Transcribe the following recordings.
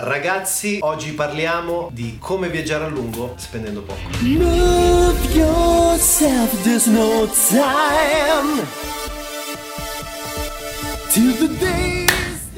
Ragazzi, oggi parliamo di come viaggiare a lungo spendendo poco. Move yourself, there's no time till the days.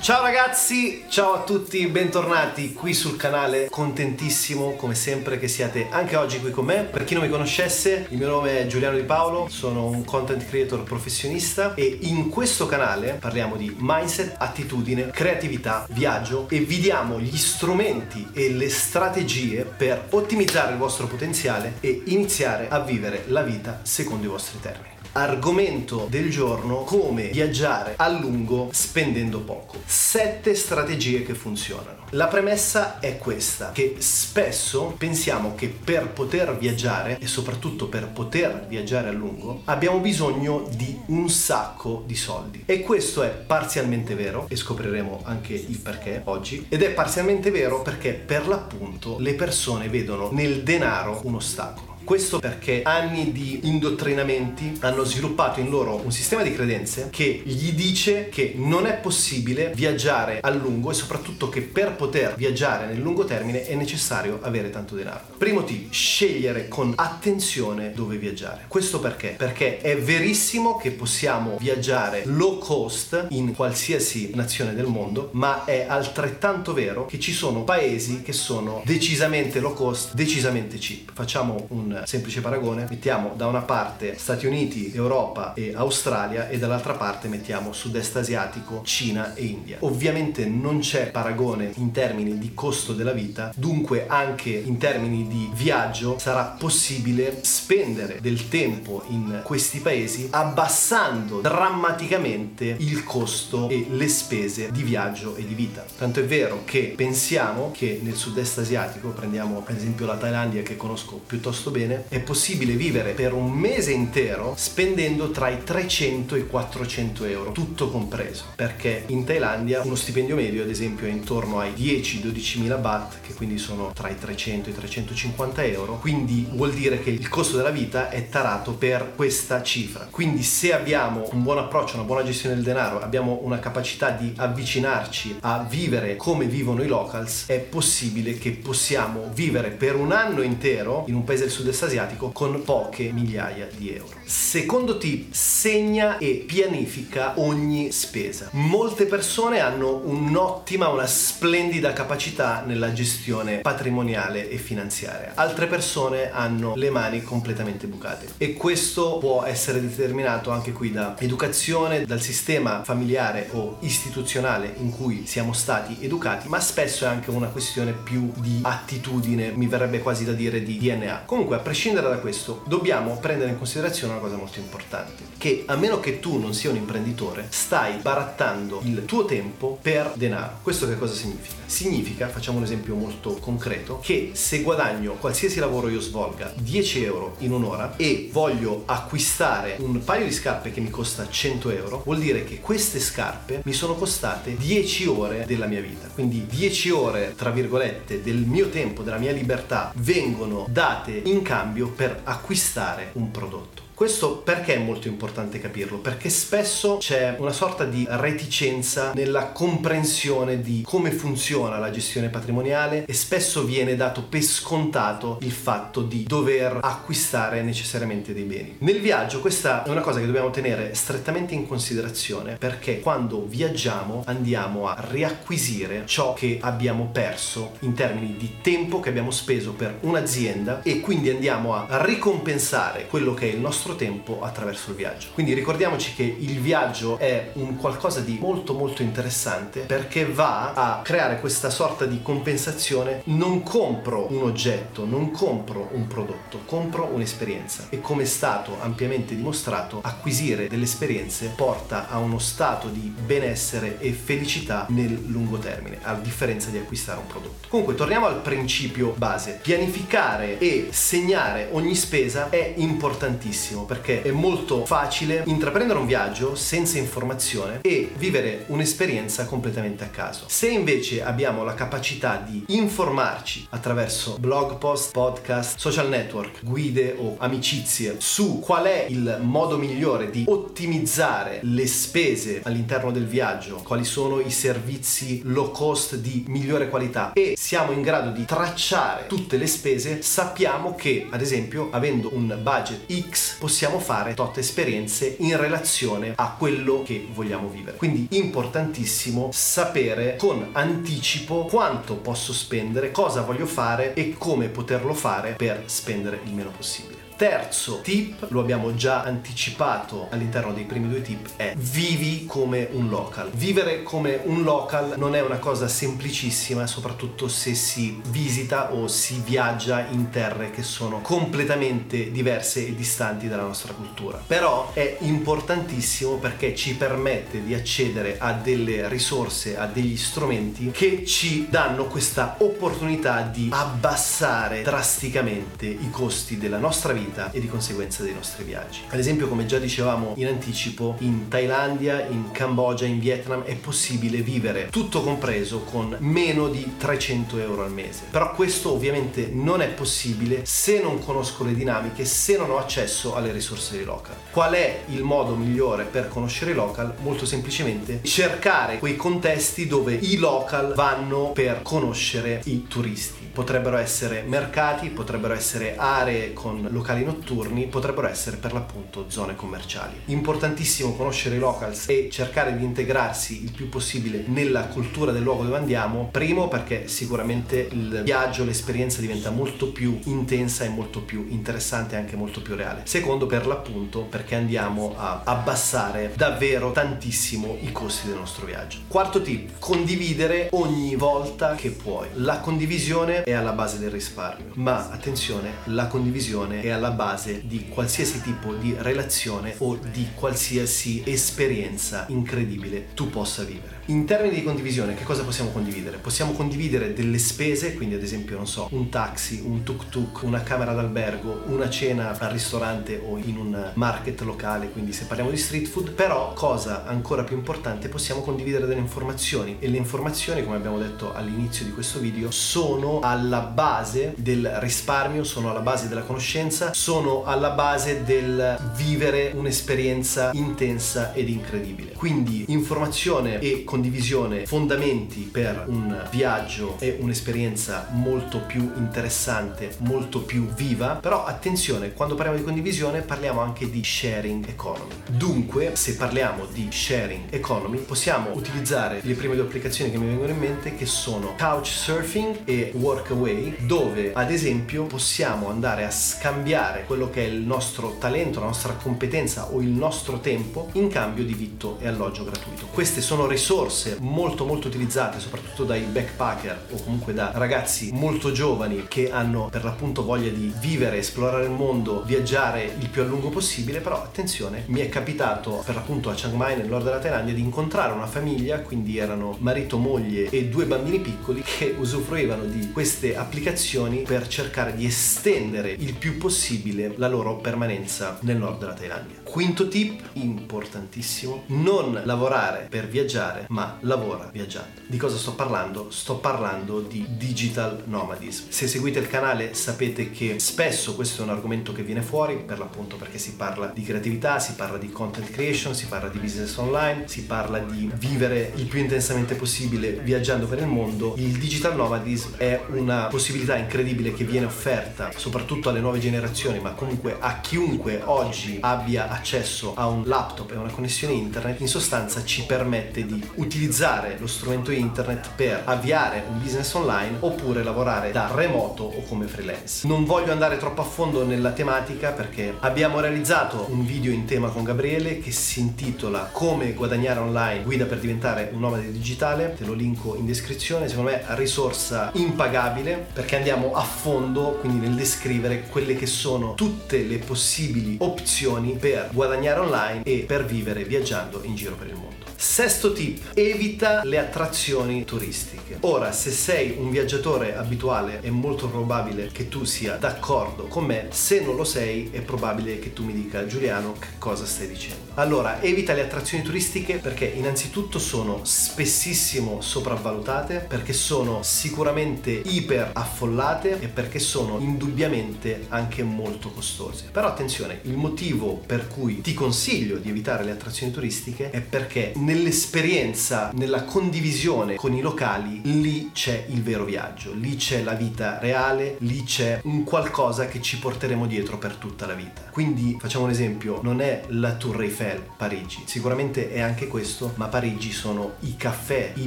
Ciao ragazzi, ciao a tutti, bentornati qui sul canale, contentissimo come sempre che siate anche oggi qui con me. Per chi non mi conoscesse, il mio nome è Giuliano Di Paolo, sono un content creator professionista e in questo canale parliamo di mindset, attitudine, creatività, viaggio e vi diamo gli strumenti e le strategie per ottimizzare il vostro potenziale e iniziare a vivere la vita secondo i vostri termini argomento del giorno come viaggiare a lungo spendendo poco. Sette strategie che funzionano. La premessa è questa, che spesso pensiamo che per poter viaggiare e soprattutto per poter viaggiare a lungo abbiamo bisogno di un sacco di soldi. E questo è parzialmente vero e scopriremo anche il perché oggi. Ed è parzialmente vero perché per l'appunto le persone vedono nel denaro un ostacolo. Questo perché anni di indottrinamenti hanno sviluppato in loro un sistema di credenze che gli dice che non è possibile viaggiare a lungo e soprattutto che per poter viaggiare nel lungo termine è necessario avere tanto denaro. Primo tip, scegliere con attenzione dove viaggiare. Questo perché? Perché è verissimo che possiamo viaggiare low cost in qualsiasi nazione del mondo, ma è altrettanto vero che ci sono paesi che sono decisamente low cost, decisamente cheap. Facciamo un semplice paragone, mettiamo da una parte Stati Uniti, Europa e Australia e dall'altra parte mettiamo sud-est asiatico, Cina e India. Ovviamente non c'è paragone in termini di costo della vita, dunque anche in termini di viaggio sarà possibile spendere del tempo in questi paesi abbassando drammaticamente il costo e le spese di viaggio e di vita. Tanto è vero che pensiamo che nel sud-est asiatico, prendiamo ad esempio la Thailandia che conosco piuttosto bene, bene, è possibile vivere per un mese intero spendendo tra i 300 e i 400 euro, tutto compreso. Perché in Thailandia uno stipendio medio, ad esempio, è intorno ai 10-12 mila baht, che quindi sono tra i 300 e i 350 euro. Quindi vuol dire che il costo della vita è tarato per questa cifra. Quindi se abbiamo un buon approccio, una buona gestione del denaro, abbiamo una capacità di avvicinarci a vivere come vivono i locals, è possibile che possiamo vivere per un anno intero in un paese del sud-est asiatico con poche migliaia di euro. Secondo tip, segna e pianifica ogni spesa. Molte persone hanno un'ottima, una splendida capacità nella gestione patrimoniale e finanziaria. Altre persone hanno le mani completamente bucate e questo può essere determinato anche qui da educazione, dal sistema familiare o istituzionale in cui siamo stati educati, ma spesso è anche una questione più di attitudine, mi verrebbe quasi da dire di DNA. Comunque, a prescindere da questo, dobbiamo prendere in considerazione una cosa molto importante, che a meno che tu non sia un imprenditore, stai barattando il tuo tempo per denaro. Questo che cosa significa? Significa, facciamo un esempio molto concreto, che se guadagno qualsiasi lavoro io svolga 10 euro in un'ora e voglio acquistare un paio di scarpe che mi costa 100 euro, vuol dire che queste scarpe mi sono costate 10 ore della mia vita. Quindi 10 ore, tra virgolette, del mio tempo, della mia libertà, vengono date in cambio per acquistare un prodotto. Questo perché è molto importante capirlo? Perché spesso c'è una sorta di reticenza nella comprensione di come funziona la gestione patrimoniale e spesso viene dato per scontato il fatto di dover acquistare necessariamente dei beni. Nel viaggio questa è una cosa che dobbiamo tenere strettamente in considerazione perché quando viaggiamo andiamo a riacquisire ciò che abbiamo perso in termini di tempo che abbiamo speso per un'azienda e quindi andiamo a ricompensare quello che è il nostro nostro tempo attraverso il viaggio. Quindi ricordiamoci che il viaggio è un qualcosa di molto molto interessante perché va a creare questa sorta di compensazione. Non compro un oggetto, non compro un prodotto, compro un'esperienza e come è stato ampiamente dimostrato, acquisire delle esperienze porta a uno stato di benessere e felicità nel lungo termine, a differenza di acquistare un prodotto. Comunque torniamo al principio base. Pianificare e segnare ogni spesa è importantissimo importantissimo perché è molto facile intraprendere un viaggio senza informazione e vivere un'esperienza completamente a caso. Se invece abbiamo la capacità di informarci attraverso blog post, podcast, social network, guide o amicizie su qual è il modo migliore di ottimizzare le spese all'interno del viaggio, quali sono i servizi low cost di migliore qualità e siamo in grado di tracciare tutte le spese, sappiamo che ad esempio avendo un budget X possiamo fare tot esperienze in relazione a quello che vogliamo vivere. Quindi importantissimo sapere con anticipo quanto posso spendere, cosa voglio fare e come poterlo fare per spendere il meno possibile. Terzo tip, lo abbiamo già anticipato all'interno dei primi due tip, è vivi come un local. Vivere come un local non è una cosa semplicissima, soprattutto se si visita o si viaggia in terre che sono completamente diverse e distanti dalla nostra cultura. Però è importantissimo perché ci permette di accedere a delle risorse, a degli strumenti che ci danno questa opportunità di abbassare drasticamente i costi della nostra vita vita e di conseguenza dei nostri viaggi. Ad esempio, come già dicevamo in anticipo, in Thailandia, in Cambogia, in Vietnam è possibile vivere tutto compreso con meno di 300 euro al mese. Però questo ovviamente non è possibile se non conosco le dinamiche, se non ho accesso alle risorse dei local. Qual è il modo migliore per conoscere i local? Molto semplicemente cercare quei contesti dove i local vanno per conoscere i turisti. Potrebbero essere mercati, potrebbero essere aree con locali notturni, potrebbero essere per l'appunto zone commerciali. Importantissimo conoscere i locals e cercare di integrarsi il più possibile nella cultura del luogo dove andiamo. Primo perché sicuramente il viaggio, l'esperienza diventa molto più intensa e molto più interessante e anche molto più reale. Secondo per l'appunto perché andiamo a abbassare davvero tantissimo i costi del nostro viaggio. Quarto tip, condividere ogni volta che puoi. La condivisione è alla base del risparmio, ma attenzione, la condivisione è alla base di qualsiasi tipo di relazione o di qualsiasi esperienza incredibile tu possa vivere. In termini di condivisione, che cosa possiamo condividere? Possiamo condividere delle spese, quindi ad esempio, non so, un taxi, un tuk tuk, una camera d'albergo, una cena al ristorante o in un market locale, quindi se parliamo di street food, però cosa ancora più importante, possiamo condividere delle informazioni e le informazioni, come abbiamo detto all'inizio di questo video, sono alla base del risparmio, sono alla base della conoscenza, sono alla base del vivere un'esperienza intensa ed incredibile. Quindi informazione e condivisione fondamenti per un viaggio e un'esperienza molto più interessante, molto più viva. Però attenzione, quando parliamo di condivisione parliamo anche di sharing economy. Dunque, se parliamo di sharing economy, possiamo utilizzare le prime due applicazioni che mi vengono in mente che sono Couchsurfing e Workaway, dove ad esempio possiamo andare a scambiare quello che è il nostro talento, la nostra competenza o il nostro tempo in cambio di vitto e alloggio gratuito. Queste sono risorse molto molto utilizzate soprattutto dai backpacker o comunque da ragazzi molto giovani che hanno per l'appunto voglia di vivere, esplorare il mondo, viaggiare il più a lungo possibile, però attenzione, mi è capitato per l'appunto a Chiang Mai nel nord della Thailandia di incontrare una famiglia, quindi erano marito, moglie e due bambini piccoli che usufruivano di queste applicazioni per cercare di estendere il più possibile la loro permanenza nel nord della Thailandia. Quinto tip, importantissimo, non lavorare per viaggiare, ma lavora viaggiando. Di cosa sto parlando? Sto parlando di digital nomadism. Se seguite il canale sapete che spesso questo è un argomento che viene fuori, per l'appunto perché si parla di creatività, si parla di content creation, si parla di business online, si parla di vivere il più intensamente possibile viaggiando per il mondo. Il digital nomadism è una possibilità incredibile che viene offerta soprattutto alle nuove generazioni, ma comunque a chiunque oggi abbia accesso a un laptop e una connessione internet, in sostanza ci permette di utilizzare lo strumento internet per avviare un business online oppure lavorare da remoto o come freelance. Non voglio andare troppo a fondo nella tematica perché abbiamo realizzato un video in tema con Gabriele che si intitola Come guadagnare online, guida per diventare un nomade digitale, te lo linko in descrizione, secondo me risorsa impagabile perché andiamo a fondo quindi nel descrivere quelle che sono tutte le possibili opzioni per guadagnare online e per vivere viaggiando in giro per il mondo. Sesto tip, evita le attrazioni turistiche. Ora, se sei un viaggiatore abituale è molto probabile che tu sia d'accordo con me, se non lo sei è probabile che tu mi dica Giuliano che cosa stai dicendo. Allora, evita le attrazioni turistiche perché innanzitutto sono spessissimo sopravvalutate, perché sono sicuramente iper affollate e perché sono indubbiamente anche molto costose. Però attenzione, il motivo per cui ti consiglio di evitare le attrazioni turistiche è perché nell'esperienza, nella condivisione con i locali, lì c'è il vero viaggio, lì c'è la vita reale, lì c'è un qualcosa che ci porteremo dietro per tutta la vita. Quindi facciamo un esempio, non è la Tour Eiffel Parigi, sicuramente è anche questo, ma Parigi sono i caffè, i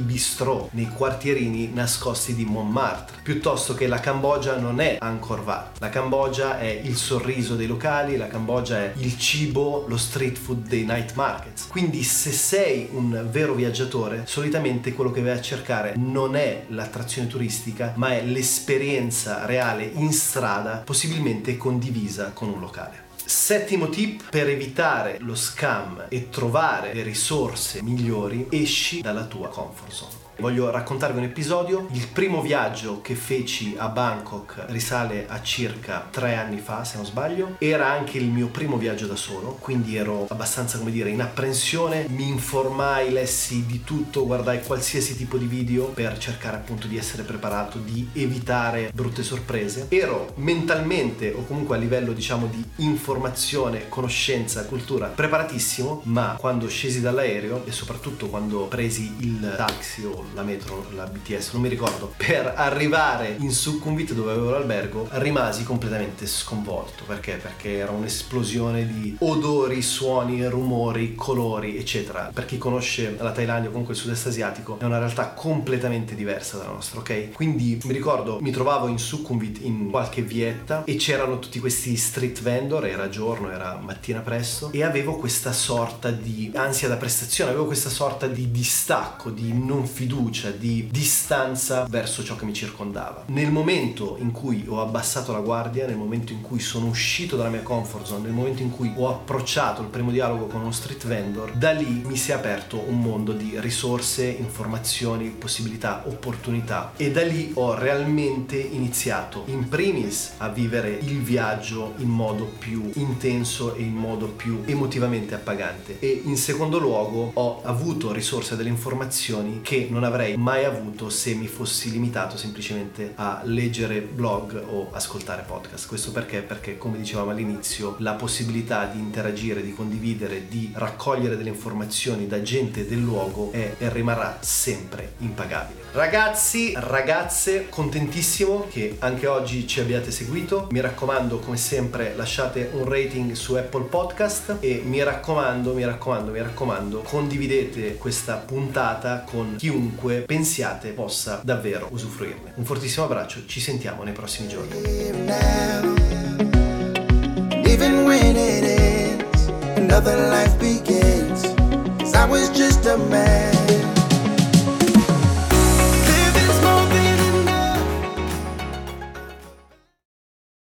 bistrò nei quartierini nascosti di Montmartre, piuttosto che la Cambogia non è Angkor Wat. La Cambogia è il sorriso dei locali, la Cambogia è il cibo, lo street food dei night markets. Quindi se sei un vero viaggiatore, solitamente quello che vai a cercare non è l'attrazione turistica, ma è l'esperienza reale in strada, possibilmente condivisa con un locale. Settimo tip per evitare lo scam e trovare le risorse migliori, esci dalla tua comfort zone. Voglio raccontarvi un episodio. Il primo viaggio che feci a Bangkok risale a circa tre anni fa, se non sbaglio. Era anche il mio primo viaggio da solo, quindi ero abbastanza, come dire, in apprensione. Mi informai, lessi di tutto, guardai qualsiasi tipo di video per cercare appunto di essere preparato, di evitare brutte sorprese. Ero mentalmente o comunque a livello diciamo di informazione, conoscenza, cultura preparatissimo, ma quando scesi dall'aereo e soprattutto quando presi il taxi o la metro, la BTS, non mi ricordo, per arrivare in Sukhumvit dove avevo l'albergo, rimasi completamente sconvolto. Perché? Perché era un'esplosione di odori, suoni, rumori, colori, eccetera. Per chi conosce la Thailandia o comunque il sud-est asiatico, è una realtà completamente diversa dalla nostra, ok? Quindi mi ricordo, mi trovavo in Sukhumvit in qualche vietta e c'erano tutti questi street vendor, era giorno, era mattina presto, e avevo questa sorta di ansia da prestazione, avevo questa sorta di distacco, di non fiducia, di distanza verso ciò che mi circondava. Nel momento in cui ho abbassato la guardia, nel momento in cui sono uscito dalla mia comfort zone, nel momento in cui ho approcciato il primo dialogo con uno street vendor, da lì mi si è aperto un mondo di risorse, informazioni, possibilità, opportunità e da lì ho realmente iniziato in primis a vivere il viaggio in modo più intenso e in modo più emotivamente appagante e in secondo luogo ho avuto risorse delle informazioni che non avrei mai avuto se mi fossi limitato semplicemente a leggere blog o ascoltare podcast. Questo perché? Perché come dicevamo all'inizio la possibilità di interagire, di condividere, di raccogliere delle informazioni da gente del luogo è e rimarrà sempre impagabile. Ragazzi, ragazze, contentissimo che anche oggi ci abbiate seguito. Mi raccomando, come sempre, lasciate un rating su Apple Podcast e mi raccomando, mi raccomando, mi raccomando, condividete questa puntata con chiunque pensiate possa davvero usufruirne. Un fortissimo abbraccio, ci sentiamo nei prossimi giorni.